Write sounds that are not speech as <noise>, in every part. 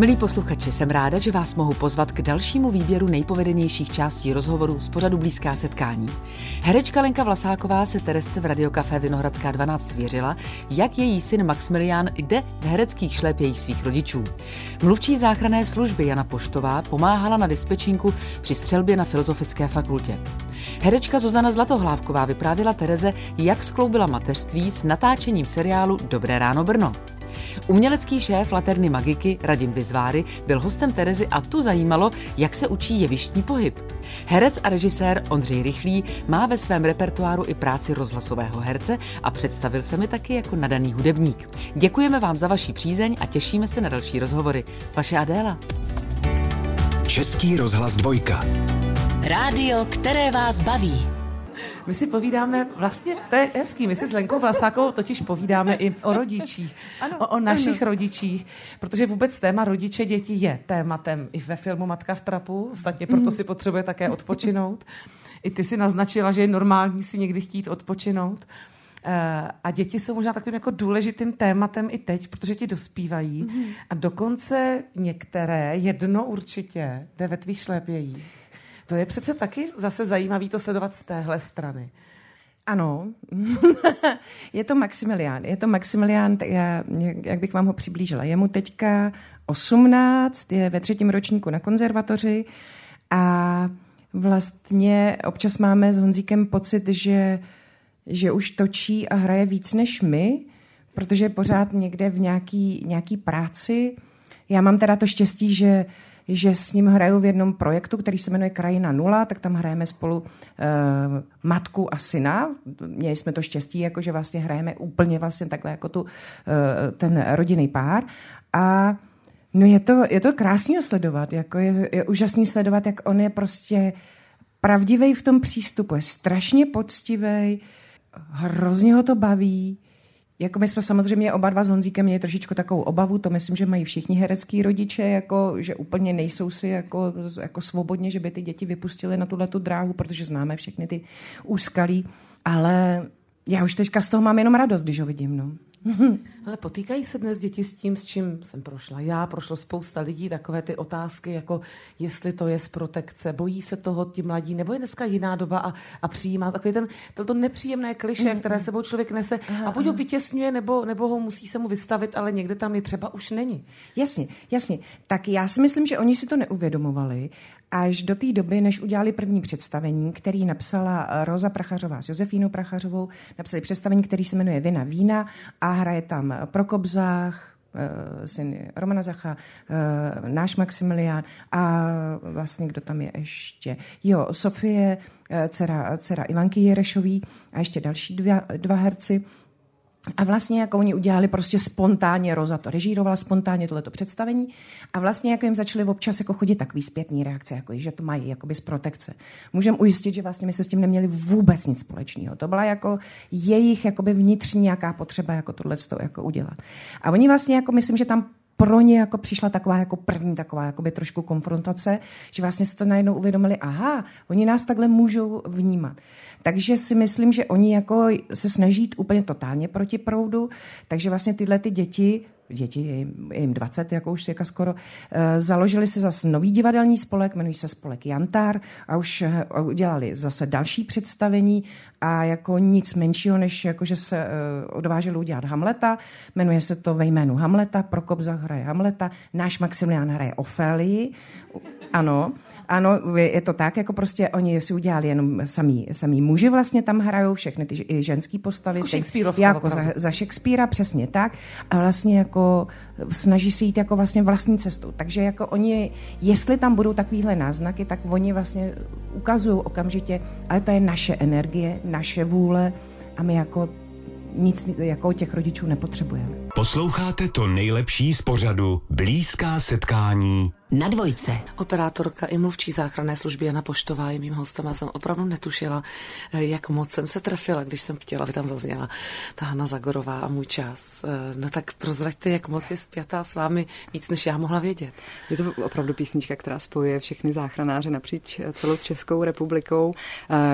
Milí posluchači, jsem ráda, že vás mohu pozvat k dalšímu výběru nejpovedenějších částí rozhovoru z pořadu Blízká setkání. Herečka Lenka Vlasáková se Teresce v Radiokafé Vinohradská 12 svěřila, jak její syn Maximilián jde v hereckých šlépějích svých rodičů. Mluvčí záchranné služby Jana Poštová pomáhala na dispečinku při střelbě na Filozofické fakultě. Herečka Zuzana Zlatohlávková vyprávěla Tereze, jak skloubila mateřství s natáčením seriálu Dobré ráno Brno. Umělecký šéf Laterny Magiky Radim Vizváry byl hostem Terezy a tu zajímalo, jak se učí jevištní pohyb. Herec a režisér Ondřej Rychlý má ve svém repertoáru i práci rozhlasového herce a představil se mi taky jako nadaný hudebník. Děkujeme vám za vaši přízeň a těšíme se na další rozhovory. Vaše Adéla. Český rozhlas dvojka. Rádio, které vás baví. My si povídáme, vlastně, to je hezký, my si s Lenkou Vlasákovou totiž povídáme i o rodičích, <laughs> ano, o, o našich ano. rodičích, protože vůbec téma rodiče děti je tématem i ve filmu Matka v trapu, ostatně proto mm. si potřebuje také odpočinout. I ty si naznačila, že je normální si někdy chtít odpočinout. Eh, a děti jsou možná takovým jako důležitým tématem i teď, protože ti dospívají. Mm. A dokonce některé, jedno určitě, jde ve tvých šlépějích. To je přece taky zase zajímavý to sledovat z téhle strany. Ano, <laughs> je to Maximilián. Je to Maximilián, já, jak bych vám ho přiblížila. Je mu teďka 18, je ve třetím ročníku na konzervatoři a vlastně občas máme s Honzíkem pocit, že, že už točí a hraje víc než my, protože je pořád někde v nějaký, nějaký práci. Já mám teda to štěstí, že že s ním hraju v jednom projektu, který se jmenuje Krajina nula, tak tam hrajeme spolu uh, matku a syna. Měli jsme to štěstí, jako že vlastně hrajeme úplně vlastně takhle jako tu, uh, ten rodinný pár. A no je to, je to krásný sledovat, jako je, je úžasný sledovat, jak on je prostě pravdivý v tom přístupu, je strašně poctivý, hrozně ho to baví, jako my jsme samozřejmě oba dva s Honzíkem měli trošičku takovou obavu, to myslím, že mají všichni herecký rodiče, jako, že úplně nejsou si jako, jako svobodně, že by ty děti vypustili na tuhle tu dráhu, protože známe všechny ty úskalí. Ale já už teďka z toho mám jenom radost, když ho vidím. No. <laughs> Ale potýkají se dnes děti s tím, s čím jsem prošla já, prošlo spousta lidí, takové ty otázky, jako jestli to je z protekce, bojí se toho ti mladí, nebo je dneska jiná doba a, a přijímá takový ten, to, to nepříjemné kliše, mm, které mm. sebou člověk nese aha, a buď ho vytěsňuje, nebo, nebo ho musí se mu vystavit, ale někde tam je třeba už není. Jasně, jasně. Tak já si myslím, že oni si to neuvědomovali až do té doby, než udělali první představení, který napsala Roza Prachařová s Josefínou Prachařovou, napsali představení, který se jmenuje Vina vína a hraje tam Prokop Zách, eh, syn Romana Zacha, eh, náš Maximilián a vlastně kdo tam je ještě? Jo, Sofie, eh, dcera, dcera Ivanky Jerešový a ještě další dva, dva herci. A vlastně jako oni udělali prostě spontánně, Roza to režírovala spontánně tohleto představení a vlastně jako jim začaly občas jako chodit takový zpětní reakce, jako, že to mají jakoby z protekce. Můžeme ujistit, že vlastně my se s tím neměli vůbec nic společného. To byla jako jejich jakoby vnitřní nějaká potřeba jako tohle jako udělat. A oni vlastně jako myslím, že tam pro ně jako přišla taková jako první taková jakoby trošku konfrontace, že vlastně si to najednou uvědomili, aha, oni nás takhle můžou vnímat. Takže si myslím, že oni jako se snaží jít úplně totálně proti proudu, takže vlastně tyhle ty děti děti, je jim, je jim 20, jako už jako skoro, eh, založili si zase nový divadelní spolek, jmenují se spolek Jantar a už eh, udělali zase další představení a jako nic menšího, než jako, že se eh, odvážili udělat Hamleta, jmenuje se to ve jménu Hamleta, Prokop hraje Hamleta, náš Maximilián hraje Ofélii, ano, ano, je to tak, jako prostě oni si udělali jenom samý, samý muži vlastně tam hrajou, všechny ty ženský postavy. Jako, jako za, za Shakespearea, přesně tak. A vlastně jako snaží se jít jako vlastně vlastní cestou. Takže jako oni, jestli tam budou takovýhle náznaky, tak oni vlastně ukazují okamžitě, ale to je naše energie, naše vůle a my jako nic jako těch rodičů nepotřebujeme. Posloucháte to nejlepší z pořadu Blízká setkání na dvojce. Operátorka i mluvčí záchranné služby Jana Poštová je mým hostem. Já jsem opravdu netušila, jak moc jsem se trefila, když jsem chtěla, aby tam zazněla ta Hanna Zagorová a můj čas. No tak prozraďte, jak moc je spjatá s vámi víc, než já mohla vědět. Je to opravdu písnička, která spojuje všechny záchranáře napříč celou Českou republikou.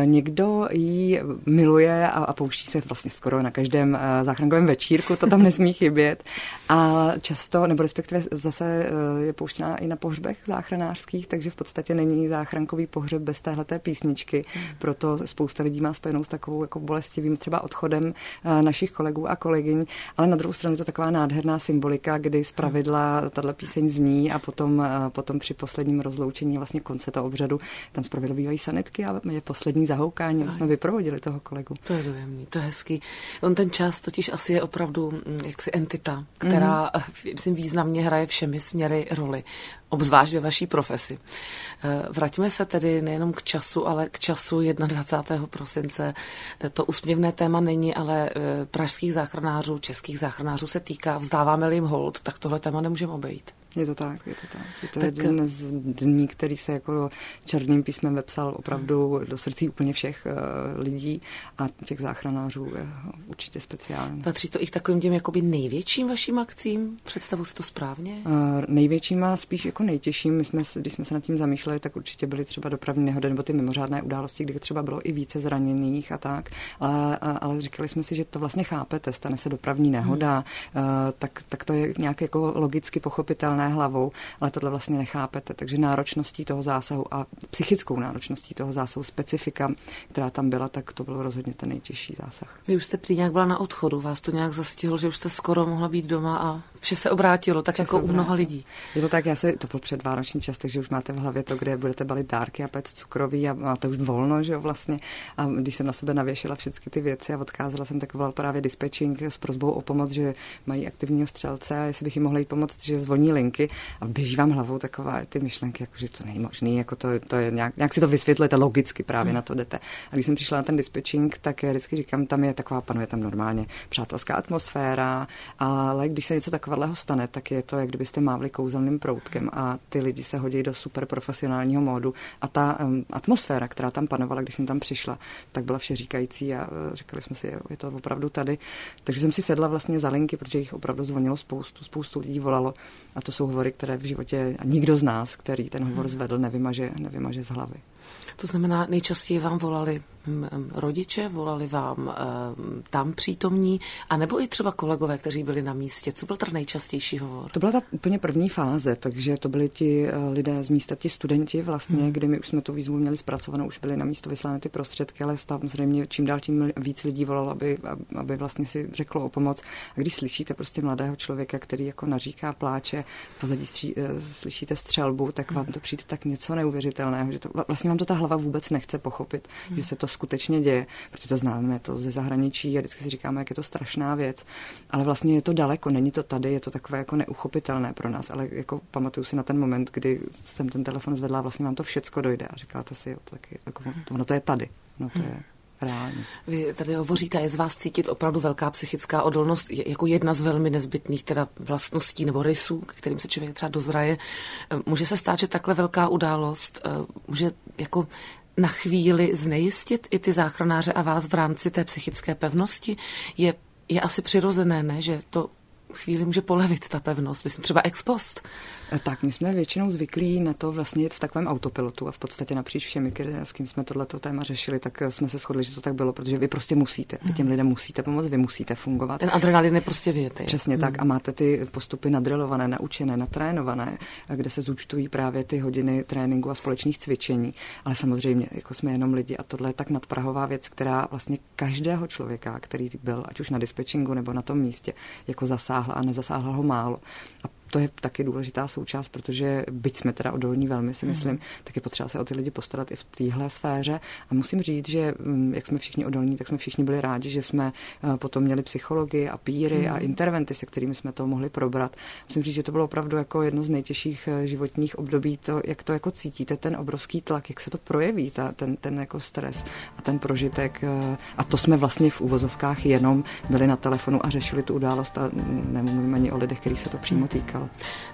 Někdo ji miluje a, pouští se vlastně skoro na každém záchrankovém večírku, to tam nesmí chybět. A často, nebo respektive zase je pouštěná i na pohřbech záchranářských, takže v podstatě není záchrankový pohřeb bez téhleté písničky. Hmm. Proto spousta lidí má spojenou s takovou jako bolestivým třeba odchodem eh, našich kolegů a kolegyň, ale na druhou stranu je to taková nádherná symbolika, kdy z pravidla tahle píseň zní a potom, eh, potom při posledním rozloučení vlastně konce toho obřadu tam zpravidla bývají sanitky a je poslední zahoukání a jsme vyprovodili toho kolegu. To je dojemný, to je hezký. On ten čas totiž asi je opravdu mm, jaksi entita, která mm-hmm. myslím významně hraje všemi směry roli obzvlášť ve vaší profesi. Eh, vraťme se tedy nejenom k času, ale k času 21. prosince. Eh, to úsměvné téma není, ale eh, pražských záchranářů, českých záchranářů se týká. Vzdáváme-li jim hold, tak tohle téma nemůžeme obejít. Je to tak, je to tak. Je to tak, jeden z dní, který se jako černým písmem vepsal opravdu do srdcí úplně všech uh, lidí a těch záchranářů je určitě speciální. Patří to i k takovým těm jakoby největším vaším akcím? Představu si to správně? Uh, největším a spíš jako nejtěžším. My jsme, když jsme se nad tím zamýšleli, tak určitě byly třeba dopravní nehody nebo ty mimořádné události, kdy třeba bylo i více zraněných a tak. Ale, ale říkali jsme si, že to vlastně chápete, stane se dopravní nehoda, hmm. uh, tak, tak to je nějak jako logicky pochopitelné hlavou, ale tohle vlastně nechápete. Takže náročností toho zásahu a psychickou náročností toho zásahu, specifika, která tam byla, tak to byl rozhodně ten nejtěžší zásah. Vy už jste prý nějak byla na odchodu, vás to nějak zastihlo, že už jste skoro mohla být doma a vše se obrátilo, tak vše jako u mnoha lidí. Je to tak, já se, to byl předvánoční čas, takže už máte v hlavě to, kde budete balit dárky a pec cukroví a máte už volno, že jo, vlastně. A když jsem na sebe navěšila všechny ty věci a odkázala jsem, tak volal právě dispatching s prozbou o pomoc, že mají aktivního střelce a jestli bych jim mohla jít pomoct, že zvoní linky a běží vám hlavou taková ty myšlenky, jako že to není možný, jako to, to je nějak, nějak si to vysvětlujete logicky, právě hmm. na to jdete. A když jsem přišla na ten dispatching, tak vždycky říkám, tam je taková, panuje tam normálně přátelská atmosféra, ale když se něco takového stane, tak je to, jak kdybyste mávli kouzelným proutkem a ty lidi se hodí do super profesionálního módu. A ta um, atmosféra, která tam panovala, když jsem tam přišla, tak byla vše říkající a uh, říkali jsme si, je to opravdu tady. Takže jsem si sedla vlastně za linky, protože jich opravdu zvonilo spoustu, spoustu lidí volalo. A to jsou hovory, které v životě a nikdo z nás, který ten hovor zvedl, nevymaže, nevymaže z hlavy. To znamená, nejčastěji vám volali rodiče, volali vám tam přítomní, anebo i třeba kolegové, kteří byli na místě. Co byl ten nejčastější hovor? To byla ta úplně první fáze, takže to byli ti eh, lidé z místa, ti studenti vlastně, hmm. kdy my už jsme tu výzvu měli zpracovanou, už byli na místo vyslány ty prostředky, ale samozřejmě čím dál tím víc lidí volalo, aby, aby vlastně si řeklo o pomoc. A když slyšíte prostě mladého člověka, který jako naříká, pláče, pozadí stří, eh, slyšíte střelbu, tak vám to přijde tak něco neuvěřitelného, že to, vlastně vám to ta hlava vůbec nechce pochopit, hmm. že se to skutečně děje, protože to známe to ze zahraničí a vždycky si říkáme, jak je to strašná věc, ale vlastně je to daleko, není to tady, je to takové jako neuchopitelné pro nás, ale jako pamatuju si na ten moment, kdy jsem ten telefon zvedla, vlastně vám to všecko dojde a říkáte si, jo, taky, jako, ono to je tady, no to je reálně. Vy tady hovoříte, je z vás cítit opravdu velká psychická odolnost jako jedna z velmi nezbytných teda vlastností nebo rysů, kterým se člověk třeba dozraje. Může se stát, že takhle velká událost eh, může jako na chvíli znejistit i ty záchranáře a vás v rámci té psychické pevnosti? Je, je asi přirozené, ne, že to chvíli může polevit ta pevnost, myslím třeba ex post. Eh, tak, my jsme většinou zvyklí na to vlastně jít v takovém autopilotu a v podstatě napříč všemi, s kým jsme tohleto téma řešili, tak eh, jsme se shodli, že to tak bylo, protože vy prostě musíte. Vy těm lidem musíte pomoct, vy musíte fungovat. Ten adrenalin je prostě věty. Přesně hmm. tak a máte ty postupy nadrilované, naučené, natrénované, kde se zúčtují právě ty hodiny tréninku a společných cvičení. Ale samozřejmě, jako jsme jenom lidi a tohle je tak nadprahová věc, která vlastně každého člověka, který byl, ať už na dispečingu nebo na tom místě, jako zasáhla a nezasáhla ho málo. A to je taky důležitá součást, protože byť jsme teda odolní velmi, si myslím, mm. tak je potřeba se o ty lidi postarat i v téhle sféře. A musím říct, že mm, jak jsme všichni odolní, tak jsme všichni byli rádi, že jsme eh, potom měli psychologii a píry mm. a interventy, se kterými jsme to mohli probrat. Musím říct, že to bylo opravdu jako jedno z nejtěžších eh, životních období, to, jak to jako cítíte, ten obrovský tlak, jak se to projeví, ta, ten, ten jako stres a ten prožitek. Eh, a to jsme vlastně v úvozovkách jenom byli na telefonu a řešili tu událost a nemluvím ani o lidech, kterých se to přímo týkalo.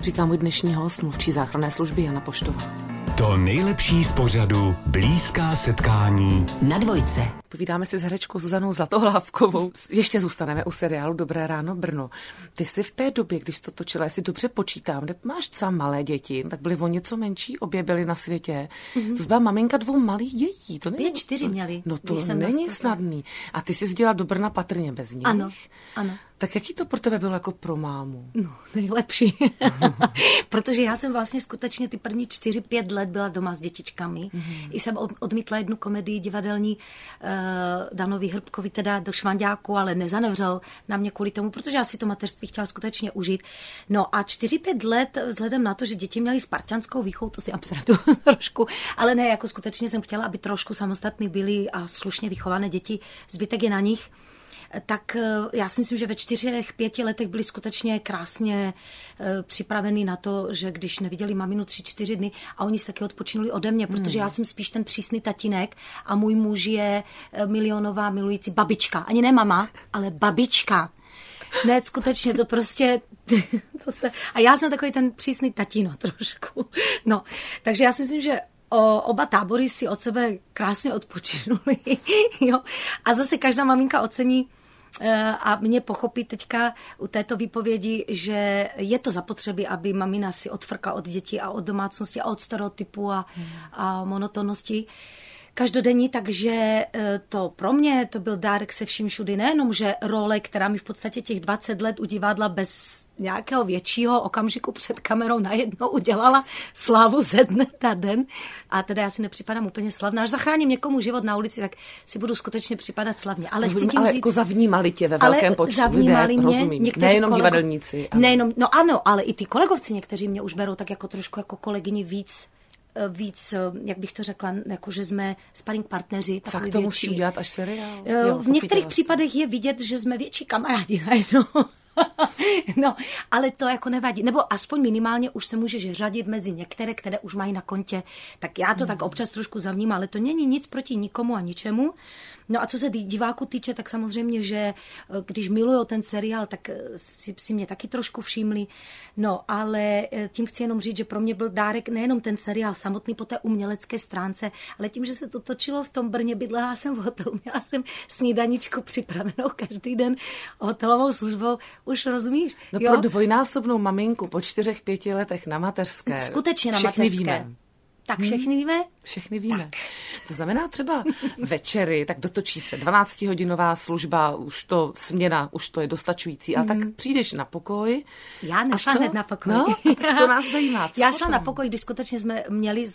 Říká můj dnešní host, mluvčí záchranné služby Jana Poštová. To nejlepší z pořadu Blízká setkání na dvojce. Povídáme si s herečkou Zuzanou Zlatohlávkovou. Ještě zůstaneme u seriálu Dobré ráno Brno. Ty si v té době, když to točila, jestli dobře počítám, kde máš třeba malé děti, tak byly o něco menší, obě byly na světě. Mm-hmm. To byla maminka dvou malých dětí. To není... Pět, čtyři měli. No to není nastoupila. snadný. A ty jsi dělala do Brna patrně bez nich. Ano, ano. Tak jaký to pro tebe bylo jako pro mámu? No, nejlepší. <laughs> Protože já jsem vlastně skutečně ty první čtyři, pět let byla doma s dětičkami. Mm-hmm. I jsem odmítla jednu komedii divadelní uh, Danovi Hrbkovi teda do Švandáku, ale nezanevřel na mě kvůli tomu, protože já si to mateřství chtěla skutečně užít. No a čtyři, pět let, vzhledem na to, že děti měly spartianskou výchovu, to si abstratu <laughs> trošku, ale ne, jako skutečně jsem chtěla, aby trošku samostatní byli a slušně vychované děti, zbytek je na nich tak eh, já si myslím, že ve čtyřech, pěti letech byli skutečně krásně eh, připraveni na to, že když neviděli maminu tři, čtyři dny a oni se taky odpočinuli ode mě, protože já hmm. jsem spíš ten přísný tatínek a můj muž je eh, milionová milující babička. Ani ne mama, ale babička. Ne, skutečně to prostě... <laughs> To se, a já jsem takový ten přísný tatino <laughs> trošku. No, takže já si myslím, že o, oba tábory si od sebe krásně odpočinuli. <laughs> jo? A zase každá maminka ocení a mě pochopí teďka u této výpovědi, že je to zapotřebí, aby mamina si odfrkla od dětí a od domácnosti a od stereotypu a, a monotonnosti každodenní, takže eh, to pro mě to byl dárek se vším všudy. Nejenom, že role, která mi v podstatě těch 20 let u divadla bez nějakého většího okamžiku před kamerou najednou udělala slávu ze dne na den. A teda já si nepřipadám úplně slavná. Až zachráním někomu život na ulici, tak si budu skutečně připadat slavně. Ale Rozumím, chci tím ale říct, jako zavnímali tě ve velkém počtu zavnímali lidé, mě, rozumím. Někteří Nejenom kolego... divadelníci. Ale... Nejenom, no ano, ale i ty kolegovci někteří mě už berou tak jako trošku jako kolegyni víc víc, eh, jak bych to řekla, jako že jsme sparring partneři. Fakt to větší. musí udělat až seriál? Eh, jo, v některých případech je vidět, že jsme větší kamarádi <laughs> najednou. <laughs> no, ale to jako nevadí. Nebo aspoň minimálně už se můžeš řadit mezi některé, které už mají na kontě. Tak já to hmm. tak občas trošku zavním, ale to není nic proti nikomu a ničemu. No a co se diváku týče, tak samozřejmě, že eh, když milují ten seriál, tak eh, si, si mě taky trošku všimli. No, ale eh, tím chci jenom říct, že pro mě byl dárek nejenom ten seriál samotný po té umělecké stránce, ale tím, že se to točilo v tom Brně, bydlela jsem v hotelu, měla jsem snídaničku připravenou každý den hotelovou službou. Už rozumíš? No jo? pro dvojnásobnou maminku po čtyřech, pěti letech na mateřské. Skutečně na mateřské. Víme. Tak hmm. všechny víme? Všechny víme. Tak. To znamená třeba večery, tak dotočí se 12-hodinová služba, už to směna, už to je dostačující. A tak hmm. přijdeš na pokoj. Já nešla hned na pokoj. No, <laughs> tak to nás zajímá. Co Já potom? šla na pokoj, když skutečně jsme měli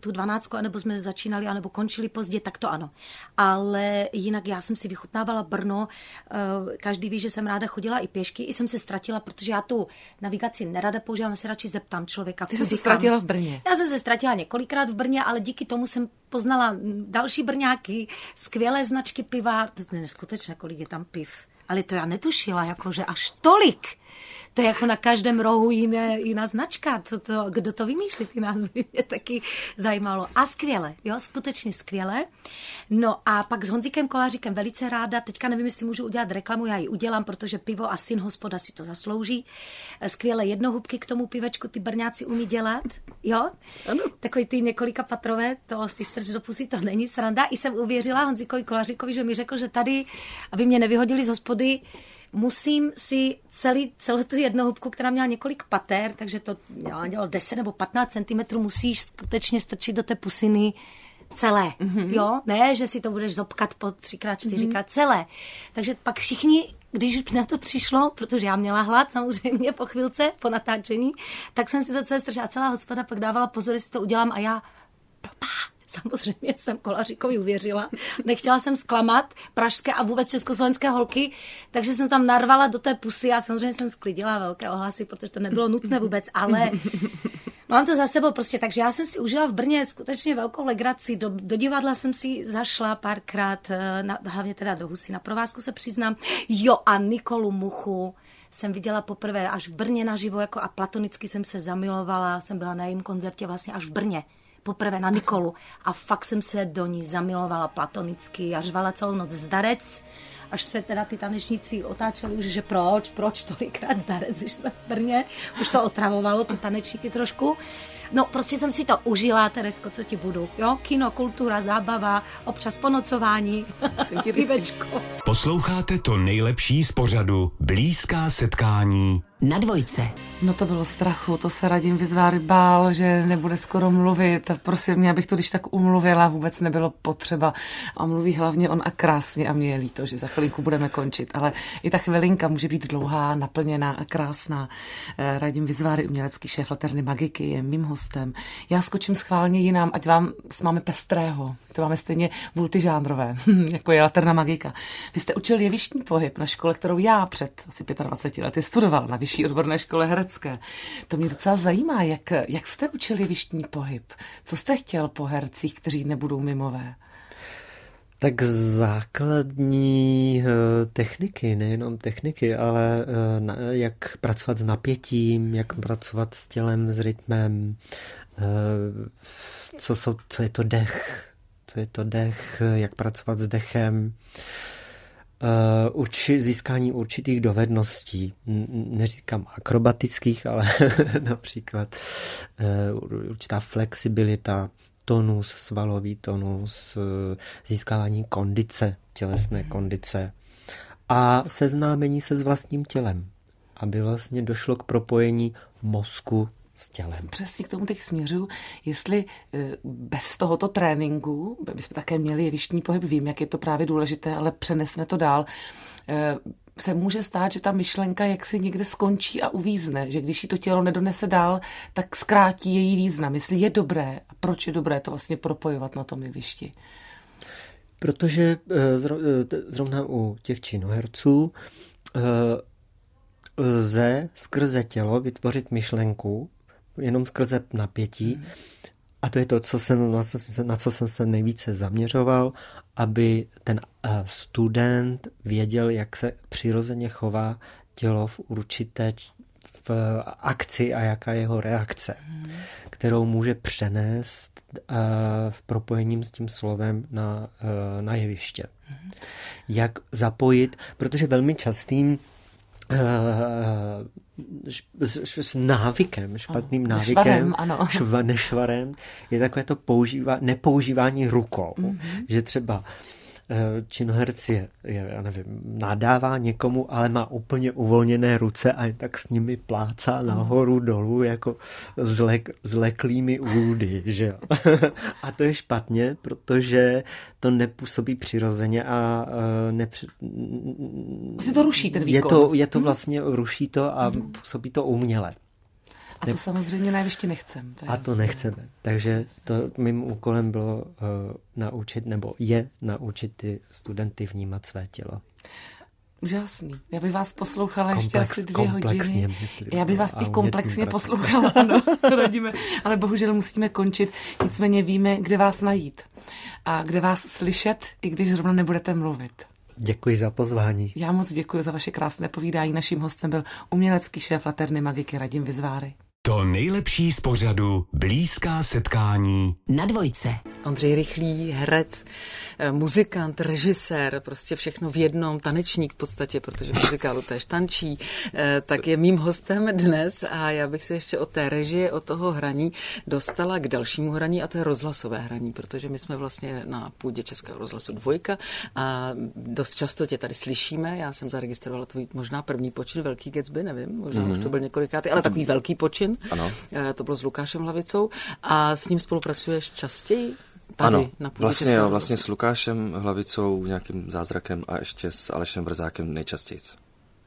tu 12, anebo jsme začínali, anebo končili pozdě, tak to ano. Ale jinak já jsem si vychutnávala Brno. Eh, každý ví, že jsem ráda chodila i pěšky, i jsem se ztratila, protože já tu navigaci nerada používám, se radši zeptám člověka. Ty jsi se ztratila v Brně. Já jsem se ztratila několikrát v Brně, ale díky tomu jsem poznala další brňáky, skvělé značky piva. To je neskutečné, kolik je tam piv. Ale to já netušila, jakože až tolik. To je jako na každém rohu jiné, jiná značka. Co to, kdo to vymýšlí, ty názvy mě taky zajímalo. A skvěle, jo, skutečně skvěle. No a pak s Honzikem Koláříkem velice ráda, teďka nevím, jestli můžu udělat reklamu, já ji udělám, protože pivo a syn hospoda si to zaslouží. Skvěle jednohubky k tomu pivečku ty brňáci umí dělat, jo? Ano. Takový ty několika patrové, to si strč do pusy, to není sranda. I jsem uvěřila Honzikovi Koláříkovi, že mi řekl, že tady, aby mě nevyhodili z hospody, musím si celý, celou tu jednohubku, která měla několik pater, takže to dělalo 10 nebo 15 cm, musíš skutečně strčit do té pusiny celé, mm-hmm. jo? Ne, že si to budeš zopkat po třikrát, čtyřikrát, mm-hmm. celé. Takže pak všichni, když už na to přišlo, protože já měla hlad samozřejmě po chvilce, po natáčení, tak jsem si to celé strčila. Celá hospoda pak dávala pozor, jestli to udělám a já, Samozřejmě jsem Kolaříkovi uvěřila. Nechtěla jsem zklamat pražské a vůbec československé holky, takže jsem tam narvala do té pusy a samozřejmě jsem sklidila velké ohlasy, protože to nebylo nutné vůbec, ale <laughs> mám to za sebou prostě, takže já jsem si užila v Brně skutečně velkou legraci. Do, do divadla jsem si zašla párkrát, eh, na, hlavně teda do Husy na provázku se přiznám. Jo a Nikolu Muchu jsem viděla poprvé až v Brně naživo jako a platonicky jsem se zamilovala, jsem byla na jejím koncertě vlastně až v Brně poprvé na Nikolu a fakt jsem se do ní zamilovala platonicky a řvala celou noc zdarec až se teda ty tanečníci otáčeli už, že proč, proč tolikrát zdarec v Brně, už to otravovalo ty tanečníky trošku. No, prostě jsem si to užila, Teresko, co ti budu. Jo, kino, kultura, zábava, občas ponocování, pivečko. <laughs> Posloucháte to nejlepší z pořadu Blízká setkání na dvojce. No to bylo strachu, to se radím vyzváry bál, že nebude skoro mluvit. Prosím mě, abych to když tak umluvila, vůbec nebylo potřeba. A mluví hlavně on a krásně a mě je líto, že za chvilinku budeme končit. Ale i ta chvilinka může být dlouhá, naplněná a krásná. Eh, radím vyzváry, umělecký šéf Laterny Magiky, je mým hostem. Já skočím schválně jinam, ať vám máme pestrého. To máme stejně multižánrové, <laughs> jako je Laterna Magika. Vy jste učil jevištní pohyb na škole, kterou já před asi 25 lety studoval na Vyšší odborné škole herecké. To mě docela zajímá, jak, jak jste učili jevištní pohyb? Co jste chtěl po hercích, kteří nebudou mimové? Tak základní uh, techniky, nejenom techniky, ale na, jak pracovat s napětím, jak pracovat s tělem, s rytmem, uh, co, jsou, co je to dech, co je to dech, jak pracovat s dechem, uh, získání určitých dovedností. Neříkám akrobatických, ale <laughs> například uh, určitá flexibilita, tonus, svalový tonus, uh, získávání kondice, tělesné kondice a seznámení se s vlastním tělem, aby vlastně došlo k propojení mozku s tělem. Přesně k tomu teď směřu, jestli eh, bez tohoto tréninku, bychom také měli jevištní pohyb, vím, jak je to právě důležité, ale přenesme to dál, eh, se může stát, že ta myšlenka jaksi někde skončí a uvízne, že když ji to tělo nedonese dál, tak zkrátí její význam. Jestli je dobré a proč je dobré to vlastně propojovat na tom jevišti. Protože eh, zrovna u těch činoherců lze skrze tělo vytvořit myšlenku, jenom skrze napětí. Hmm. A to je to, co jsem, na, co, na co jsem se nejvíce zaměřoval, aby ten eh, student věděl, jak se přirozeně chová tělo v určité v akci a jaká je jeho reakce, hmm. kterou může přenést uh, v propojením s tím slovem na, uh, na jeviště. Hmm. Jak zapojit, protože velmi častým s návykem, špatným návykem, nešvarem, ano. <laughs> Šva, nešvarem, je takové to používá, nepoužívání rukou. Mm-hmm. Že třeba Eh, činoherc je, je, já nevím, nadává někomu, ale má úplně uvolněné ruce a tak s nimi plácá nahoru dolů jako zlek, zleklými údy, že jo. <laughs> a to je špatně, protože to nepůsobí přirozeně a uh, nepři... To ruší ten výkon. Je to, je to vlastně, ruší to a působí to uměle. A to samozřejmě nejvyště nechcem. To a to jasný. nechceme. Takže to mým úkolem bylo uh, naučit, nebo je naučit ty studenty vnímat své tělo. Úžasný. Já bych vás poslouchala Komplex, ještě asi dvě hodiny. Myslím, Já bych vás i komplexně poslouchala, <laughs> ano, radíme, ale bohužel musíme končit. Nicméně víme, kde vás najít a kde vás slyšet, i když zrovna nebudete mluvit. Děkuji za pozvání. Já moc děkuji za vaše krásné povídání. Naším hostem byl umělecký šéf Laterny Magiky Radim Vyzváry. To nejlepší z pořadu Blízká setkání na dvojce. Ondřej Rychlý, herec, eh, muzikant, režisér, prostě všechno v jednom, tanečník v podstatě, protože v muzikálu též tančí, eh, tak je mým hostem dnes a já bych se ještě od té režie, od toho hraní dostala k dalšímu hraní a to je rozhlasové hraní, protože my jsme vlastně na půdě Českého rozhlasu dvojka a dost často tě tady slyšíme. Já jsem zaregistrovala tvůj možná první počin, Velký Gatsby, nevím, možná mm-hmm. už to byl několikátý, ale takový velký počin ano. Eh, to bylo s Lukášem Hlavicou. A s ním spolupracuješ častěji? Tady, ano, na vlastně, jo, vlastně s Lukášem Hlavicou, nějakým zázrakem a ještě s Alešem Vrzákem nejčastěji.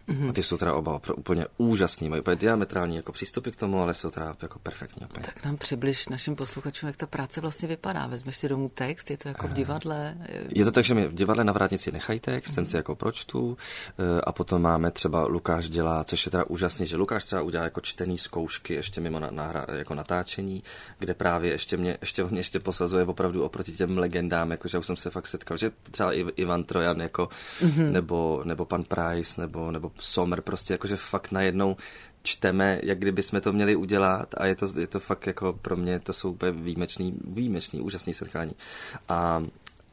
Mm-hmm. A ty jsou teda oba úplně úžasný, mají úplně diametrální jako přístupy k tomu, ale jsou teda jako perfektní. Úplně. Tak nám přibliž našim posluchačům, jak ta práce vlastně vypadá. Vezmeš si domů text, je to jako v divadle? Je to tak, že mi v divadle na vrátnici nechají text, mm-hmm. ten si jako pročtu eh, a potom máme třeba Lukáš dělá, což je teda úžasný, že Lukáš třeba udělá jako čtený zkoušky ještě mimo na, na, jako natáčení, kde právě ještě mě, ještě mě ještě posazuje opravdu oproti těm legendám, jakože už jsem se fakt setkal, že třeba Ivan Trojan jako, mm-hmm. nebo, nebo pan Price, nebo, nebo Sommer, prostě jakože fakt najednou čteme, jak kdyby jsme to měli udělat a je to, je to fakt jako pro mě, to jsou úplně výjimečný, výjimečný, úžasný setkání. A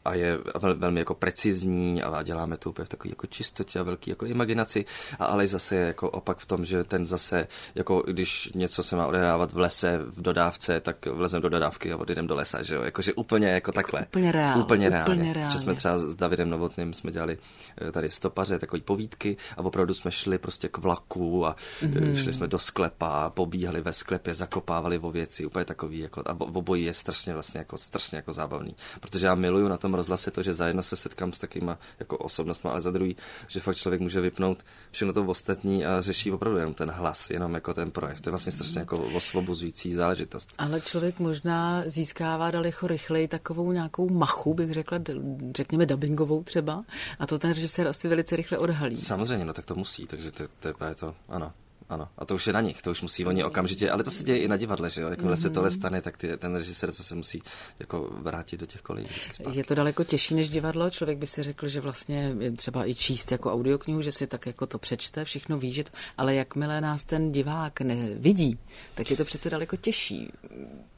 a je velmi jako precizní a děláme to úplně v takový jako čistotě a velký jako imaginaci, a ale zase je jako opak v tom, že ten zase, jako když něco se má odehrávat v lese, v dodávce, tak vlezem do dodávky a odjedem do lesa, že jo, jakože úplně jako takhle. Úplně reál. Úplně reálně. Úplně reálně. Že jsme třeba s Davidem Novotným jsme dělali eh, tady stopaře, takový povídky a opravdu jsme šli prostě k vlaku a mm-hmm. šli jsme do sklepa, pobíhali ve sklepě, zakopávali o věci, úplně takový, jako, a obojí je strašně vlastně jako strašně jako zábavný. Protože já miluju na tom rozhlase to, že za jedno se setkám s takýma jako osobnostmi, ale za druhý, že fakt člověk může vypnout všechno to ostatní a řeší opravdu jenom ten hlas, jenom jako ten projev. To je vlastně strašně jako osvobozující záležitost. Ale člověk možná získává daleko rychleji takovou nějakou machu, bych řekla, řekněme dubbingovou třeba, a to ten režisér asi velice rychle odhalí. Samozřejmě, no tak to musí, takže to, to je to, ano. Ano, a to už je na nich, to už musí oni okamžitě, ale to se děje i na divadle, že jo, jakmile mm-hmm. se tohle mhm. stane, tak ty, ten režisér se musí jako vrátit do těch kolejí Je to daleko těžší než divadlo, člověk by si řekl, že vlastně je třeba i číst jako audioknihu, že si tak jako to přečte, všechno ví, že to, ale jakmile nás ten divák nevidí, tak je to přece daleko těžší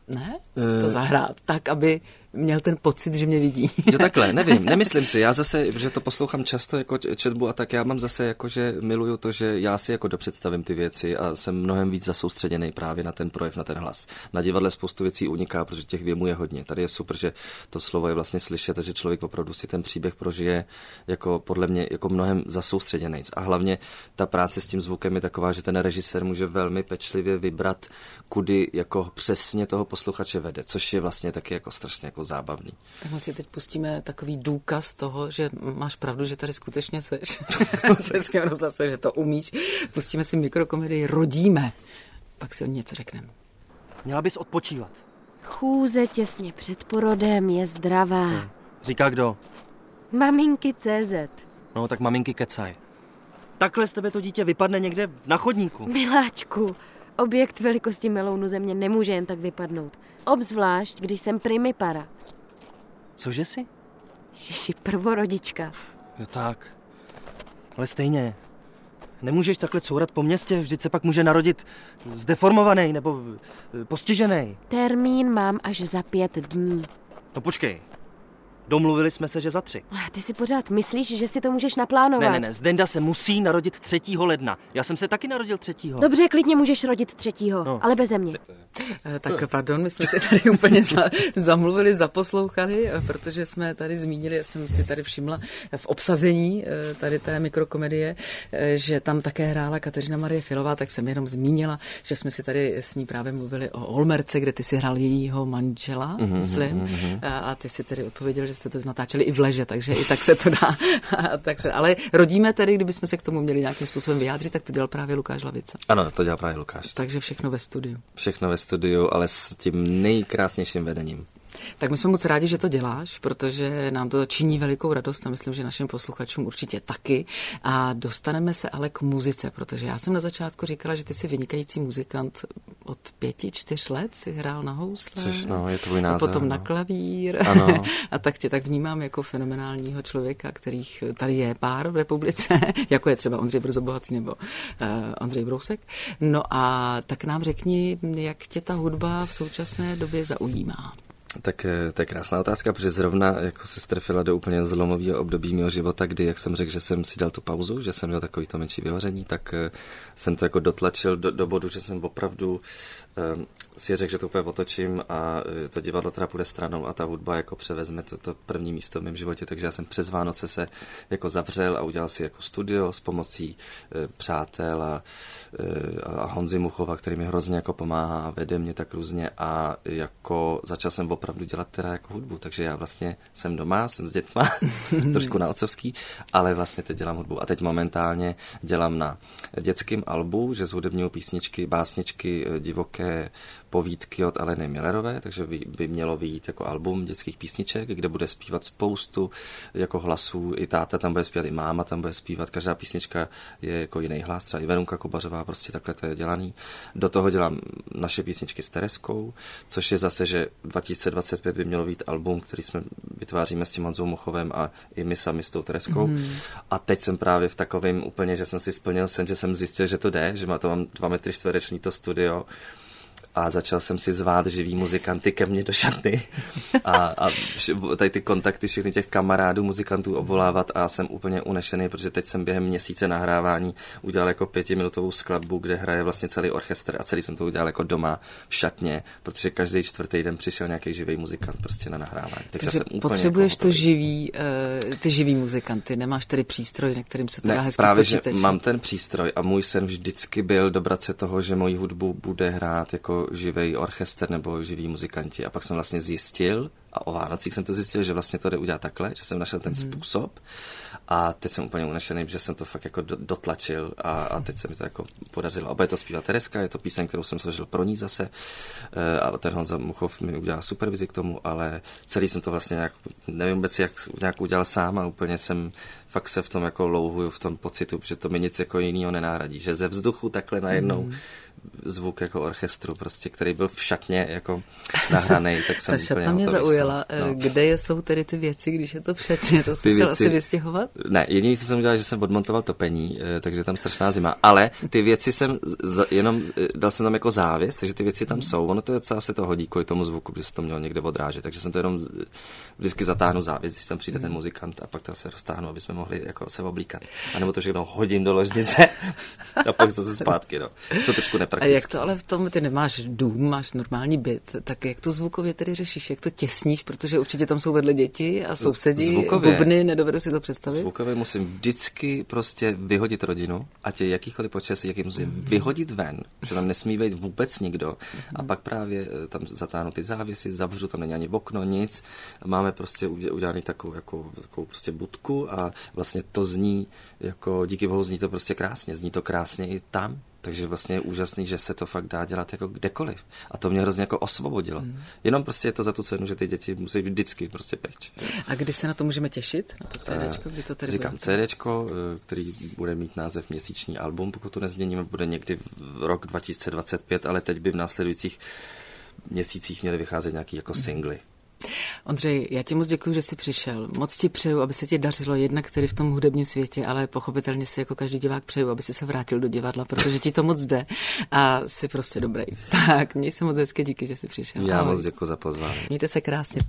ne? To eh, zahrát tak, aby měl ten pocit, že mě vidí. Jo <laughs> takhle, nevím, nemyslím si. Já zase, že to poslouchám často jako četbu a tak já mám zase jako, že miluju to, že já si jako dopředstavím ty věci a jsem mnohem víc zasoustředěný právě na ten projev, na ten hlas. Na divadle spoustu věcí uniká, protože těch věmů je hodně. Tady je super, že to slovo je vlastně slyšet a že člověk opravdu si ten příběh prožije jako podle mě jako mnohem zasoustředěný. A hlavně ta práce s tím zvukem je taková, že ten režisér může velmi pečlivě vybrat, kudy jako přesně toho posluchače vede, což je vlastně taky jako strašně jako zábavný. Tak my si teď pustíme takový důkaz toho, že máš pravdu, že tady skutečně seš. <laughs> Českém rozhlase, že to umíš. Pustíme si mikrokomedii Rodíme. Pak si o něco řekneme. Měla bys odpočívat. Chůze těsně před porodem je zdravá. Hmm. Říká kdo? Maminky CZ. No, tak maminky kecaj. Takhle z tebe to dítě vypadne někde na chodníku. Miláčku, Objekt velikosti melounu země nemůže jen tak vypadnout. Obzvlášť, když jsem primipara. Cože jsi? Ježi, prvorodička. Jo tak. Ale stejně. Nemůžeš takhle courat po městě, vždyť se pak může narodit zdeformovaný nebo eh, postižený. Termín mám až za pět dní. No počkej, Domluvili jsme se, že za tři. Ty si pořád myslíš, že si to můžeš naplánovat? Ne, ne, ne, Zdenda se musí narodit 3. ledna. Já jsem se taky narodil 3. Dobře, klidně můžeš rodit 3. No. ale beze mě. Eh, tak pardon, my jsme si tady <laughs> úplně za, zamluvili, zaposlouchali, eh, protože jsme tady zmínili, já jsem si tady všimla v obsazení eh, tady té mikrokomedie, že tam také hrála Kateřina Marie Filová, tak jsem jenom zmínila, že jsme si tady s ní právě mluvili o Olmerce, kde ty si hrál jejího manžela, mm-hmm, myslím, mm-hmm. A, a ty si tedy odpověděl, že jste to natáčeli i v leže, takže i tak se to dá. <laughs> tak se, ale rodíme tedy, kdybychom se k tomu měli nějakým způsobem vyjádřit, tak to dělal právě Lukáš Lavice. Ano, to dělal právě Lukáš. Takže všechno ve studiu. Všechno ve studiu, ale s tím nejkrásnějším vedením. Tak my jsme moc rádi, že to děláš, protože nám to činí velikou radost a myslím, že našim posluchačům určitě taky. A dostaneme se ale k muzice, protože já jsem na začátku říkala, že ty jsi vynikající muzikant od pěti, čtyř let si hrál na housle. Což, no, je tvůj název. A potom no. na klavír. Ano. <laughs> a tak tě tak vnímám jako fenomenálního člověka, kterých tady je pár v republice, <laughs> jako je třeba Ondřej Brzobohatý nebo uh, Ondřej Brousek. No a tak nám řekni, jak tě ta hudba v současné době zaujímá. Tak eh, to je krásná otázka, protože zrovna jako se strefila do úplně zlomového období mého života, kdy, jak jsem řekl, že jsem si dal tu pauzu, že jsem měl takový to menší vyhoření, tak eh, jsem to jako dotlačil do, do bodu, že jsem opravdu si řekl, že to úplně otočím a eh, to divadlo teda půjde stranou a ta hudba jako převezme to, to první místo v mém životě, takže já jsem přes Vánoce se jako zavřel a udělal si jako studio s pomocí e, přátel a, e, a Honzy Muchova, který mi hrozně jako pomáhá a vede mě tak různě a jako začal jsem opravdu dělat teda jako hudbu, takže já vlastně jsem doma, jsem s dětma, <laughs> trošku na otcovský, ale vlastně teď dělám hudbu. A teď momentálně dělám na dětském albu, že z hudebního písničky, básničky divoké povídky od Aleny Millerové, takže by, by mělo vyjít jako album dětských písniček, kde bude zpívat spoustu jako hlasů, i táta tam bude zpívat, i máma tam bude zpívat, každá písnička je jako jiný hlas, třeba i Verunka Kobařová, prostě takhle to je dělaný. Do toho dělám naše písničky s Tereskou, což je zase, že 2025 by mělo být album, který jsme vytváříme s tím Honzou Mochovem a i my sami s tou Tereskou. Mm. A teď jsem právě v takovém úplně, že jsem si splnil sen, že jsem zjistil, že to jde, že má to mám dva metry čtvereční to studio, a začal jsem si zvát živý muzikanty ke mně do šatny a, a tady ty kontakty všechny těch kamarádů, muzikantů obvolávat a jsem úplně unešený, protože teď jsem během měsíce nahrávání udělal jako pětiminutovou skladbu, kde hraje vlastně celý orchestr a celý jsem to udělal jako doma v šatně, protože každý čtvrtý den přišel nějaký živý muzikant prostě na nahrávání. Takže, Takže jsem úplně potřebuješ jako to živý, uh, ty živý muzikanty, nemáš tedy přístroj, na kterým se to ne, dá hezky právě, počítač. že mám ten přístroj a můj sen vždycky byl dobrat se toho, že moji hudbu bude hrát jako živý orchestr nebo živí muzikanti. A pak jsem vlastně zjistil, a o Vánocích jsem to zjistil, že vlastně to jde udělat takhle, že jsem našel ten hmm. způsob a teď jsem úplně unešený, že jsem to fakt jako dotlačil a, a teď se mi to jako podařilo. A bude to zpívat Tereska, je to píseň, kterou jsem složil pro ní zase eh, a ten Honza Muchov mi udělal supervizi k tomu, ale celý jsem to vlastně nějak, nevím vůbec jak nějak udělal sám a úplně jsem fakt se v tom jako louhuju, v tom pocitu, že to mi nic jako jiného nenáradí, že ze vzduchu takhle najednou mm zvuk jako orchestru, prostě, který byl v šatně jako nahraný, <laughs> tak jsem Ta šatna mě zaujala. No. Eh, kde jsou tedy ty věci, když je to předně? <laughs> To jsme věci... asi vystěhovat? Ne, jediný, co jsem udělal, že jsem odmontoval topení, eh, takže tam strašná zima, ale ty věci jsem z, jenom, eh, dal jsem tam jako závěs, takže ty věci tam jsou. Ono to je docela se to hodí kvůli tomu zvuku, protože se to mělo někde odrážet, takže jsem to jenom vždycky zatáhnu závěs, když tam přijde ten muzikant a pak to se roztáhnu, aby jsme mohli jako se oblíkat. A nebo to všechno hodím do ložnice <laughs> a pak zase zpátky. No. To trošku nepraktické. A jak to ale v tom, ty nemáš dům, máš normální byt, tak jak to zvukově tedy řešíš, jak to těsníš, protože určitě tam jsou vedle děti a sousedí, zvukově, bubny, nedovedu si to představit. Zvukově musím vždycky prostě vyhodit rodinu, ať je jakýkoliv počasí, jaký musím mm. vyhodit ven, že tam nesmí být vůbec nikdo. A pak právě eh, tam zatáhnu ty závěsy, zavřu, tam není ani okno, nic. Máme prostě udělaný takovou, jako, takovou prostě budku a vlastně to zní, jako díky bohu zní to prostě krásně, zní to krásně i tam, takže vlastně je úžasný, že se to fakt dá dělat jako kdekoliv. A to mě hrozně jako osvobodilo. Mm. Jenom prostě je to za tu cenu, že ty děti musí vždycky prostě pryč. A kdy se na to můžeme těšit? Na to CDčko? Kdy to tedy Říkám bude? CDčko, eh, který bude mít název Měsíční album, pokud to nezměníme, bude někdy v rok 2025, ale teď by v následujících měsících měly vycházet nějaký jako singly. Mm. Ondřej, já ti moc děkuji, že jsi přišel. Moc ti přeju, aby se ti dařilo jednak tedy v tom hudebním světě, ale pochopitelně si jako každý divák přeju, aby si se vrátil do divadla, protože ti to moc jde a jsi prostě dobrý. <laughs> Tak, měj se moc hezky, díky, že jsi přišel. Já Ahoj. moc děkuji za pozvání. Mějte se krásně.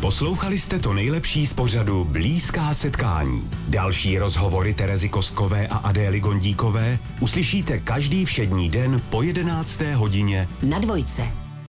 Poslouchali jste to nejlepší z pořadu Blízká setkání. Další rozhovory Terezy Kostkové a Adély Gondíkové uslyšíte každý všední den po 11. hodině na dvojce.